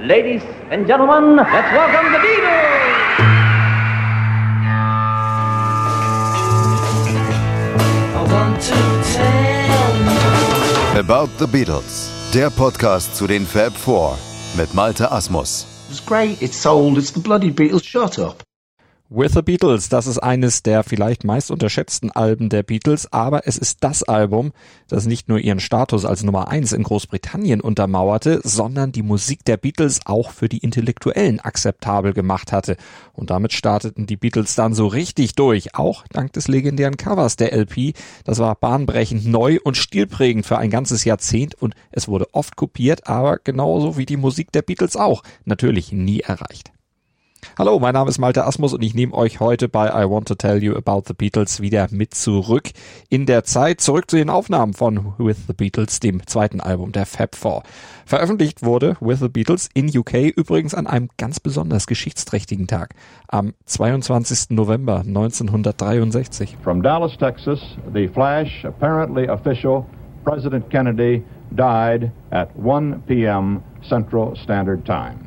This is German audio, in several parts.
Ladies and gentlemen, let's welcome the Beatles! About the Beatles, der Podcast zu den Fab Four mit Malte Asmus. It's great, it's sold, it's the bloody Beatles, shut up. With the Beatles, das ist eines der vielleicht meist unterschätzten Alben der Beatles, aber es ist das Album, das nicht nur ihren Status als Nummer eins in Großbritannien untermauerte, sondern die Musik der Beatles auch für die Intellektuellen akzeptabel gemacht hatte. Und damit starteten die Beatles dann so richtig durch, auch dank des legendären Covers der LP. Das war bahnbrechend neu und stilprägend für ein ganzes Jahrzehnt und es wurde oft kopiert, aber genauso wie die Musik der Beatles auch, natürlich nie erreicht. Hallo, mein Name ist Malte Asmus und ich nehme euch heute bei I Want to Tell You About the Beatles wieder mit zurück in der Zeit, zurück zu den Aufnahmen von With the Beatles, dem zweiten Album der Fab Four. Veröffentlicht wurde With the Beatles in UK übrigens an einem ganz besonders geschichtsträchtigen Tag, am 22. November 1963. From Dallas, Texas, the flash, apparently official, President Kennedy died at 1 p.m. Central Standard Time.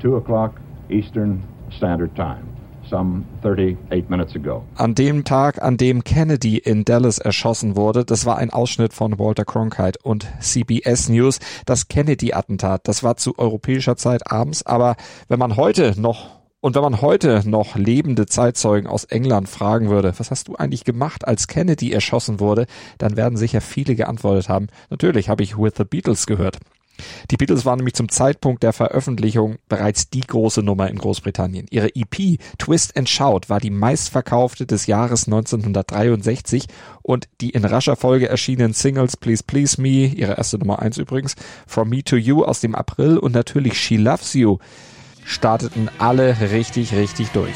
2 o'clock Eastern Standard Time. Some 38 minutes ago. An dem Tag, an dem Kennedy in Dallas erschossen wurde, das war ein Ausschnitt von Walter Cronkite und CBS News. Das Kennedy-Attentat, das war zu europäischer Zeit abends, aber wenn man heute noch und wenn man heute noch lebende Zeitzeugen aus England fragen würde, was hast du eigentlich gemacht, als Kennedy erschossen wurde, dann werden sicher viele geantwortet haben, natürlich habe ich With the Beatles gehört. Die Beatles waren nämlich zum Zeitpunkt der Veröffentlichung bereits die große Nummer in Großbritannien. Ihre EP Twist and Shout war die meistverkaufte des Jahres 1963 und die in rascher Folge erschienenen Singles Please Please Me, ihre erste Nummer eins übrigens, From Me to You aus dem April und natürlich She Loves You starteten alle richtig, richtig durch.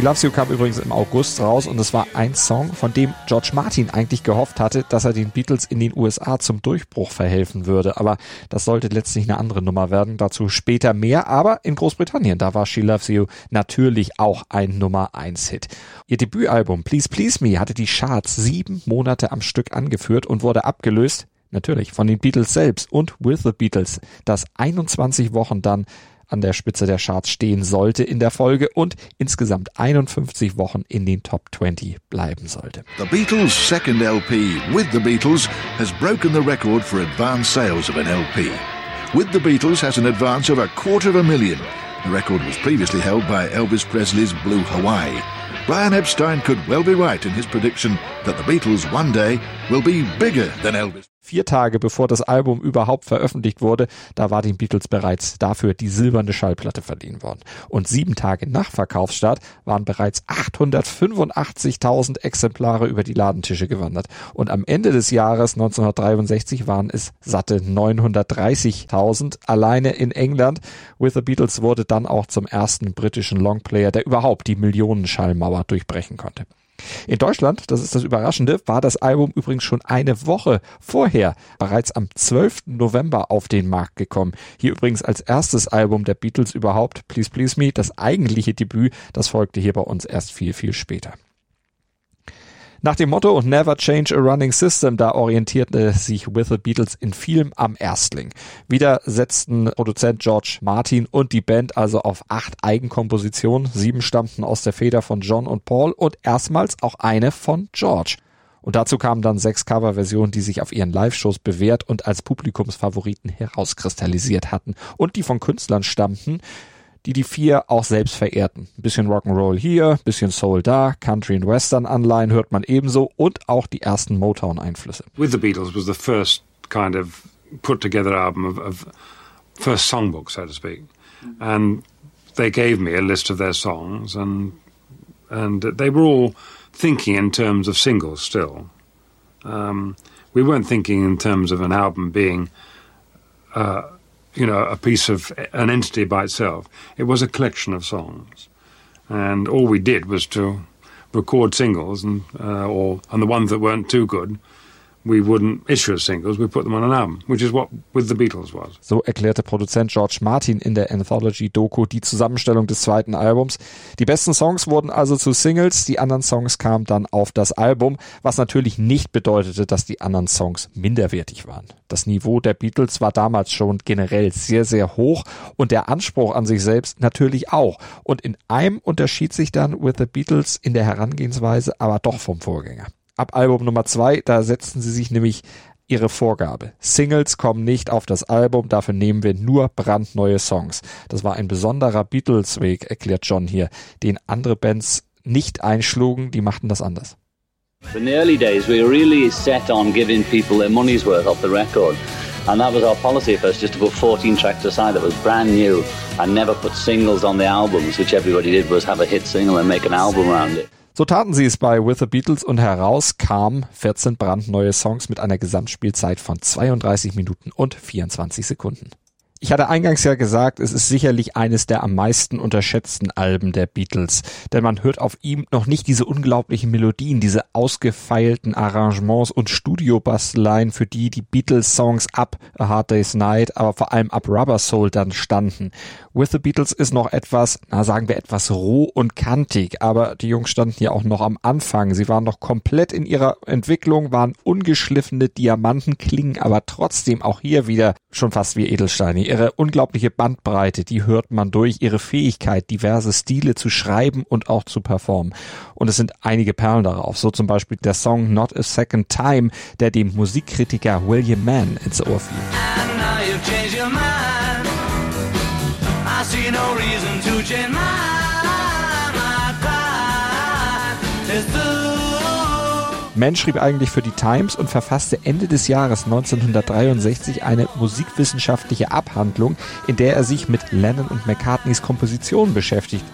She Loves You kam übrigens im August raus und es war ein Song, von dem George Martin eigentlich gehofft hatte, dass er den Beatles in den USA zum Durchbruch verhelfen würde. Aber das sollte letztlich eine andere Nummer werden. Dazu später mehr. Aber in Großbritannien, da war She Loves You natürlich auch ein Nummer 1 Hit. Ihr Debütalbum Please Please Me hatte die Charts sieben Monate am Stück angeführt und wurde abgelöst Natürlich, von den Beatles selbst und With the Beatles, das 21 Wochen dann an der Spitze der Charts stehen sollte in der Folge und insgesamt 51 Wochen in den Top 20 bleiben sollte. The Beatles' second LP, With the Beatles, has broken the record for advance sales of an LP. With the Beatles has an advance of a quarter of a million. The record was previously held by Elvis Presley's Blue Hawaii. Brian Epstein could well be right in his prediction that the Beatles one day will be bigger than Elvis. Vier Tage bevor das Album überhaupt veröffentlicht wurde, da war den Beatles bereits dafür die silberne Schallplatte verliehen worden. Und sieben Tage nach Verkaufsstart waren bereits 885.000 Exemplare über die Ladentische gewandert. Und am Ende des Jahres 1963 waren es satte 930.000 alleine in England. With the Beatles wurde dann auch zum ersten britischen Longplayer, der überhaupt die Millionenschallmauer durchbrechen konnte. In Deutschland, das ist das Überraschende, war das Album übrigens schon eine Woche vorher, bereits am 12. November auf den Markt gekommen. Hier übrigens als erstes Album der Beatles überhaupt, Please Please Me, das eigentliche Debüt, das folgte hier bei uns erst viel, viel später. Nach dem Motto Never Change a Running System, da orientierte sich With the Beatles in vielem am Erstling. Wieder setzten Produzent George Martin und die Band also auf acht Eigenkompositionen. Sieben stammten aus der Feder von John und Paul und erstmals auch eine von George. Und dazu kamen dann sechs Coverversionen, die sich auf ihren Live-Shows bewährt und als Publikumsfavoriten herauskristallisiert hatten und die von Künstlern stammten, die die vier auch selbst verehrten. Ein bisschen Rock'n'Roll hier, bisschen Soul da, Country und Western Anleihen hört man ebenso und auch die ersten Motown Einflüsse. With the Beatles was the first kind of put together album of, of first songbook, so to speak. And they gave me a list of their songs and and they were all thinking in terms of singles still. Um, we weren't thinking in terms of an album being uh, you know, a piece of an entity by itself. It was a collection of songs, and all we did was to record singles, and uh, or and the ones that weren't too good, we wouldn't issue singles, we put them on an album, which is what With the Beatles was. So erklärte Produzent George Martin in der Anthology-Doku die Zusammenstellung des zweiten Albums. Die besten Songs wurden also zu Singles, die anderen Songs kamen dann auf das Album, was natürlich nicht bedeutete, dass die anderen Songs minderwertig waren. Das Niveau der Beatles war damals schon generell sehr, sehr hoch und der Anspruch an sich selbst natürlich auch. Und in einem unterschied sich dann With the Beatles in der Herangehensweise aber doch vom Vorgänger ab Album Nummer zwei, da setzten sie sich nämlich ihre Vorgabe. Singles kommen nicht auf das Album, dafür nehmen wir nur brandneue Songs. Das war ein besonderer Beatles-Weg, erklärt John hier, den andere Bands nicht einschlugen, die machten das anders. In the early days, we really set on giving people their money's worth off the record. And that was our policy at first, just to put 14 tracks aside that was brand new and never put singles on the albums, which everybody did was have a hit single and make an album around it. So taten sie es bei With the Beatles und heraus kamen 14 brandneue Songs mit einer Gesamtspielzeit von 32 Minuten und 24 Sekunden. Ich hatte eingangs ja gesagt, es ist sicherlich eines der am meisten unterschätzten Alben der Beatles, denn man hört auf ihm noch nicht diese unglaublichen Melodien, diese ausgefeilten Arrangements und Studiobasteleien, für die die Beatles-Songs ab A Hard Day's Night, aber vor allem ab Rubber Soul dann standen. With the Beatles ist noch etwas, na sagen wir etwas roh und kantig, aber die Jungs standen ja auch noch am Anfang. Sie waren noch komplett in ihrer Entwicklung, waren ungeschliffene Diamanten, klingen aber trotzdem auch hier wieder schon fast wie Edelsteine. Ihre unglaubliche Bandbreite, die hört man durch, ihre Fähigkeit, diverse Stile zu schreiben und auch zu performen. Und es sind einige Perlen darauf, so zum Beispiel der Song Not a Second Time, der dem Musikkritiker William Mann ins Ohr fiel. no reason to change my Mann schrieb eigentlich für die Times und verfasste Ende des Jahres 1963 eine musikwissenschaftliche Abhandlung, in der er sich mit Lennon und McCartneys Komposition beschäftigt.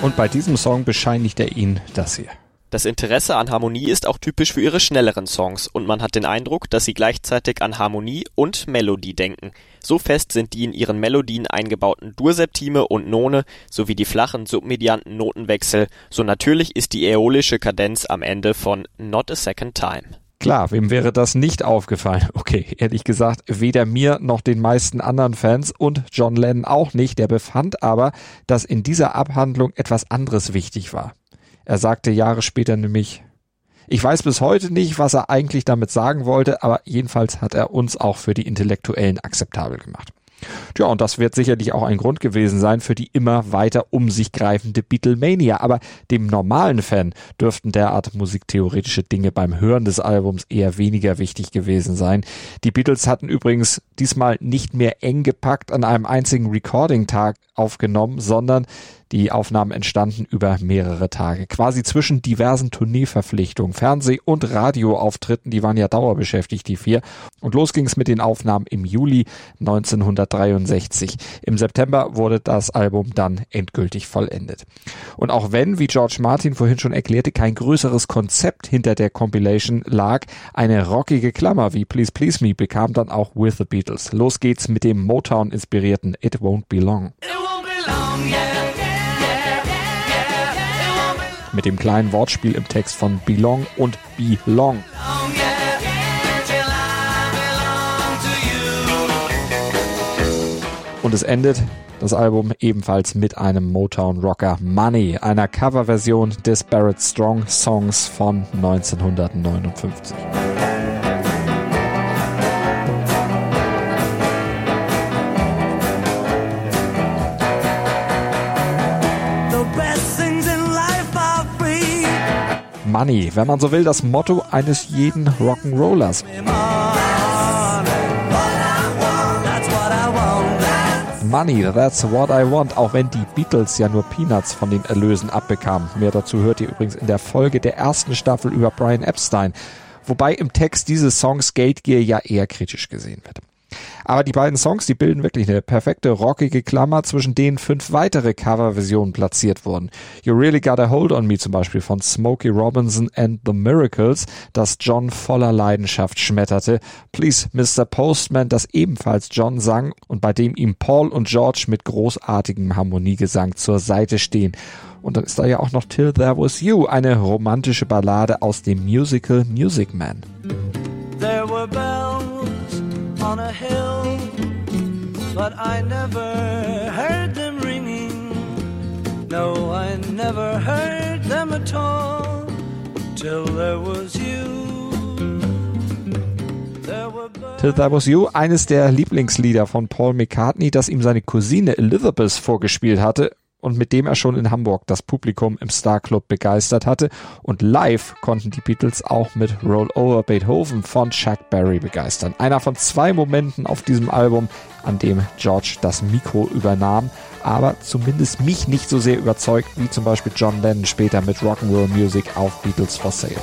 Und bei diesem Song bescheinigt er ihnen das hier. Das Interesse an Harmonie ist auch typisch für ihre schnelleren Songs und man hat den Eindruck, dass sie gleichzeitig an Harmonie und Melodie denken. So fest sind die in ihren Melodien eingebauten Durseptime und None sowie die flachen submedianten Notenwechsel, so natürlich ist die äolische Kadenz am Ende von Not a Second Time. Klar, wem wäre das nicht aufgefallen? Okay, ehrlich gesagt, weder mir noch den meisten anderen Fans und John Lennon auch nicht. Der befand aber, dass in dieser Abhandlung etwas anderes wichtig war. Er sagte Jahre später nämlich, ich weiß bis heute nicht, was er eigentlich damit sagen wollte, aber jedenfalls hat er uns auch für die Intellektuellen akzeptabel gemacht. Tja, und das wird sicherlich auch ein Grund gewesen sein für die immer weiter um sich greifende Beatlemania. Aber dem normalen Fan dürften derart musiktheoretische Dinge beim Hören des Albums eher weniger wichtig gewesen sein. Die Beatles hatten übrigens diesmal nicht mehr eng gepackt an einem einzigen Recording-Tag aufgenommen, sondern die Aufnahmen entstanden über mehrere Tage, quasi zwischen diversen Tourneeverpflichtungen, Fernseh- und Radioauftritten, die waren ja dauerbeschäftigt, die vier. Und los ging es mit den Aufnahmen im Juli 1963. Im September wurde das Album dann endgültig vollendet. Und auch wenn, wie George Martin vorhin schon erklärte, kein größeres Konzept hinter der Compilation lag, eine rockige Klammer wie Please Please Me bekam dann auch With the Beatles. Los geht's mit dem Motown-inspirierten It Won't Be Long. It won't be long yeah mit dem kleinen Wortspiel im Text von belong und belong. Und es endet das Album ebenfalls mit einem Motown Rocker Money, einer Coverversion des Barrett Strong Songs von 1959. Money, wenn man so will, das Motto eines jeden Rock'n'Rollers. Money, that's what I want, auch wenn die Beatles ja nur Peanuts von den Erlösen abbekamen. Mehr dazu hört ihr übrigens in der Folge der ersten Staffel über Brian Epstein, wobei im Text dieses Songs Geldgier ja eher kritisch gesehen wird. Aber die beiden Songs, die bilden wirklich eine perfekte rockige Klammer, zwischen denen fünf weitere Coverversionen platziert wurden. You Really Got a Hold on Me zum Beispiel von Smokey Robinson and the Miracles, das John voller Leidenschaft schmetterte. Please Mr. Postman, das ebenfalls John sang und bei dem ihm Paul und George mit großartigem Harmoniegesang zur Seite stehen. Und dann ist da ja auch noch Till There Was You, eine romantische Ballade aus dem Musical Music Man. There on a hill, but I never heard them ringing. No, I never heard them at all till there was you. Till That Was You, eines der Lieblingslieder von Paul McCartney, das ihm seine Cousine Elizabeth vorgespielt hatte und mit dem er schon in Hamburg das Publikum im Star Club begeistert hatte. Und live konnten die Beatles auch mit Roll Over Beethoven von Chuck Berry begeistern. Einer von zwei Momenten auf diesem Album, an dem George das Mikro übernahm, aber zumindest mich nicht so sehr überzeugt wie zum Beispiel John Lennon später mit Rock'n'Roll Music auf Beatles for Sale.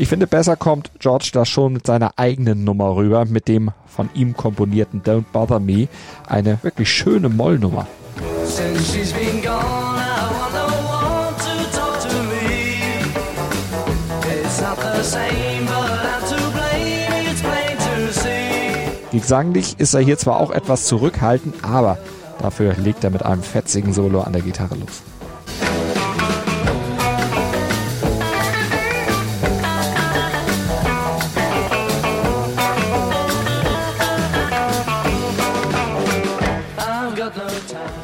Ich finde, besser kommt George da schon mit seiner eigenen Nummer rüber, mit dem von ihm komponierten Don't Bother Me. Eine wirklich schöne Mollnummer. Gesanglich ist er hier zwar auch etwas zurückhaltend, aber dafür legt er mit einem fetzigen Solo an der Gitarre los.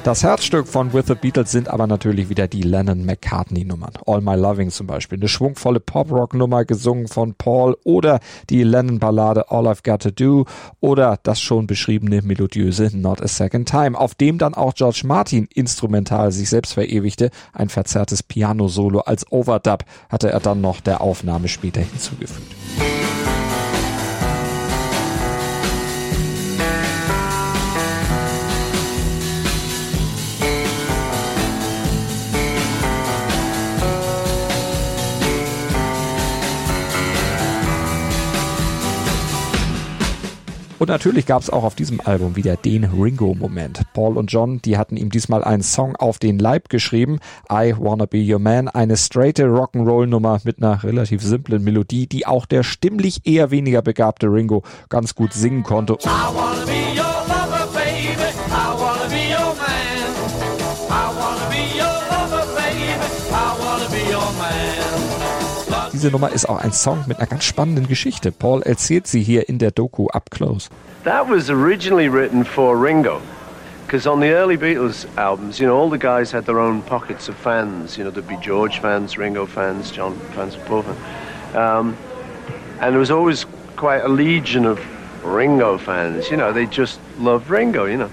Das Herzstück von With the Beatles sind aber natürlich wieder die Lennon-McCartney-Nummern. All My Loving zum Beispiel, eine schwungvolle Pop-Rock-Nummer gesungen von Paul oder die Lennon-Ballade All I've Got to Do oder das schon beschriebene melodiöse Not a Second Time, auf dem dann auch George Martin instrumental sich selbst verewigte. Ein verzerrtes Piano-Solo als Overdub hatte er dann noch der Aufnahme später hinzugefügt. Und natürlich gab es auch auf diesem Album wieder den Ringo-Moment. Paul und John, die hatten ihm diesmal einen Song auf den Leib geschrieben, I Wanna Be Your Man, eine straighte Rock'n'Roll-Nummer mit einer relativ simplen Melodie, die auch der stimmlich eher weniger begabte Ringo ganz gut singen konnte. Diese Nummer ist auch ein Song mit einer ganz spannenden Geschichte. Paul erzählt sie hier in der Doku Up Close. That was originally written for Ringo. Because on the early Beatles albums, you know, all the guys had their own pockets of fans. You know, there'd be George fans, Ringo fans, John fans, Paul fans. Um, and there was always quite a legion of Ringo fans. You know, they just loved Ringo, you know.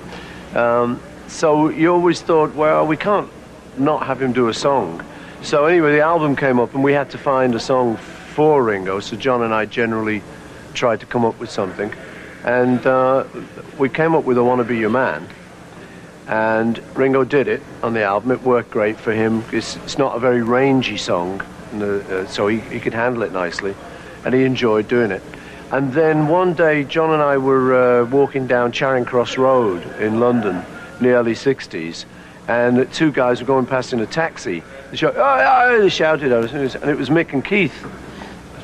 Um, so you always thought, well, we can't not have him do a song. So anyway, the album came up and we had to find a song for Ringo. So John and I generally tried to come up with something. And uh, we came up with I Wanna Be Your Man. And Ringo did it on the album. It worked great for him. It's, it's not a very rangy song, uh, so he, he could handle it nicely. And he enjoyed doing it. And then one day, John and I were uh, walking down Charing Cross Road in London in the early 60s, and two guys were going past in a taxi. They, shouted, oh, oh, they shouted at us, and it was Mick and Keith,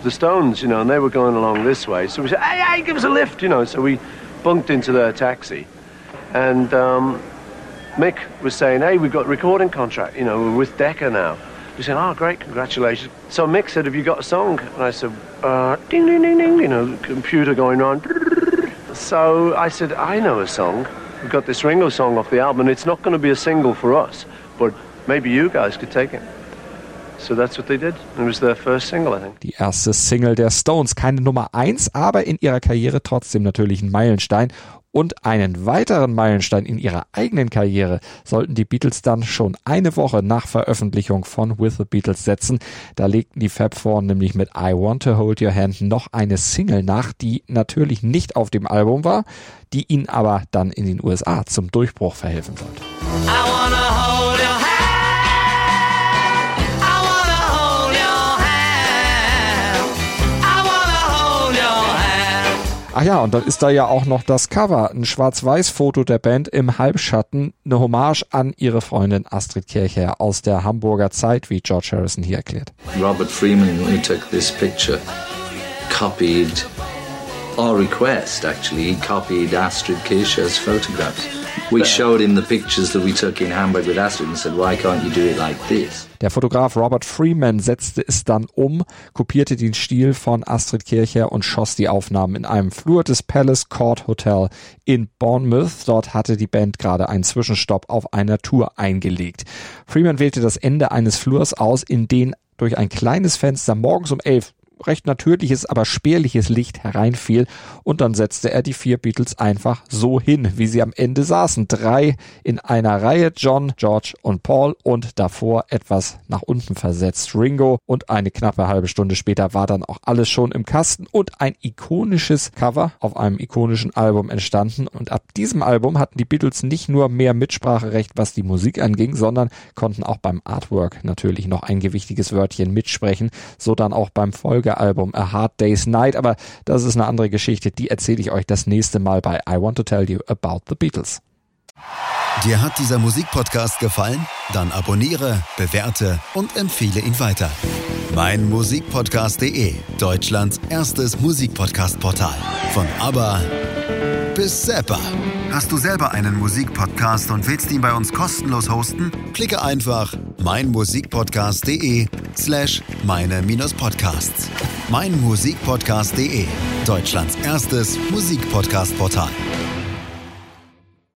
the Stones, you know, and they were going along this way. So we said, hey, hey, give us a lift, you know. So we bunked into their taxi, and um, Mick was saying, hey, we've got a recording contract, you know, we're with Decca now. We said, oh, great, congratulations. So Mick said, have you got a song? And I said, uh, ding, ding, ding, ding, you know, computer going on. So I said, I know a song. We've got this Ringo song off the album, and it's not going to be a single for us, but maybe you guys could take it. So that's what they did. It was their first single, I think. Die erste Single der Stones, keine Nummer eins, aber in ihrer Karriere trotzdem natürlich ein Meilenstein. Und einen weiteren Meilenstein in ihrer eigenen Karriere sollten die Beatles dann schon eine Woche nach Veröffentlichung von With the Beatles setzen. Da legten die Fab Four nämlich mit I Want to Hold Your Hand noch eine Single nach, die natürlich nicht auf dem Album war, die ihnen aber dann in den USA zum Durchbruch verhelfen sollte. Ach ja, und dann ist da ja auch noch das Cover, ein Schwarz-Weiß-Foto der Band im Halbschatten, eine Hommage an ihre Freundin Astrid Kirchherr aus der Hamburger Zeit, wie George Harrison hier erklärt. Robert Freeman, who took this picture, copied our request actually, he copied Astrid Kirchherr's photographs. We showed him the pictures that we took in Hamburg with Astrid and said, why can't you do it like this? Der Fotograf Robert Freeman setzte es dann um, kopierte den Stil von Astrid Kircher und schoss die Aufnahmen in einem Flur des Palace Court Hotel in Bournemouth. Dort hatte die Band gerade einen Zwischenstopp auf einer Tour eingelegt. Freeman wählte das Ende eines Flurs aus, in den durch ein kleines Fenster morgens um elf recht natürliches, aber spärliches Licht hereinfiel und dann setzte er die vier Beatles einfach so hin, wie sie am Ende saßen. Drei in einer Reihe, John, George und Paul und davor etwas nach unten versetzt Ringo und eine knappe halbe Stunde später war dann auch alles schon im Kasten und ein ikonisches Cover auf einem ikonischen Album entstanden und ab diesem Album hatten die Beatles nicht nur mehr Mitspracherecht, was die Musik anging, sondern konnten auch beim Artwork natürlich noch ein gewichtiges Wörtchen mitsprechen, so dann auch beim Folge Album A Hard Day's Night, aber das ist eine andere Geschichte, die erzähle ich euch das nächste Mal bei I Want to Tell You About the Beatles. Dir hat dieser Musikpodcast gefallen? Dann abonniere, bewerte und empfehle ihn weiter. Mein Musikpodcast.de, Deutschlands erstes Musikpodcast-Portal. Von ABBA bis Zappa. Hast du selber einen Musikpodcast und willst ihn bei uns kostenlos hosten? Klicke einfach meinmusikpodcast.de slash meine-podcasts. Meinmusikpodcast.de, Deutschlands erstes Musikpodcast-Portal.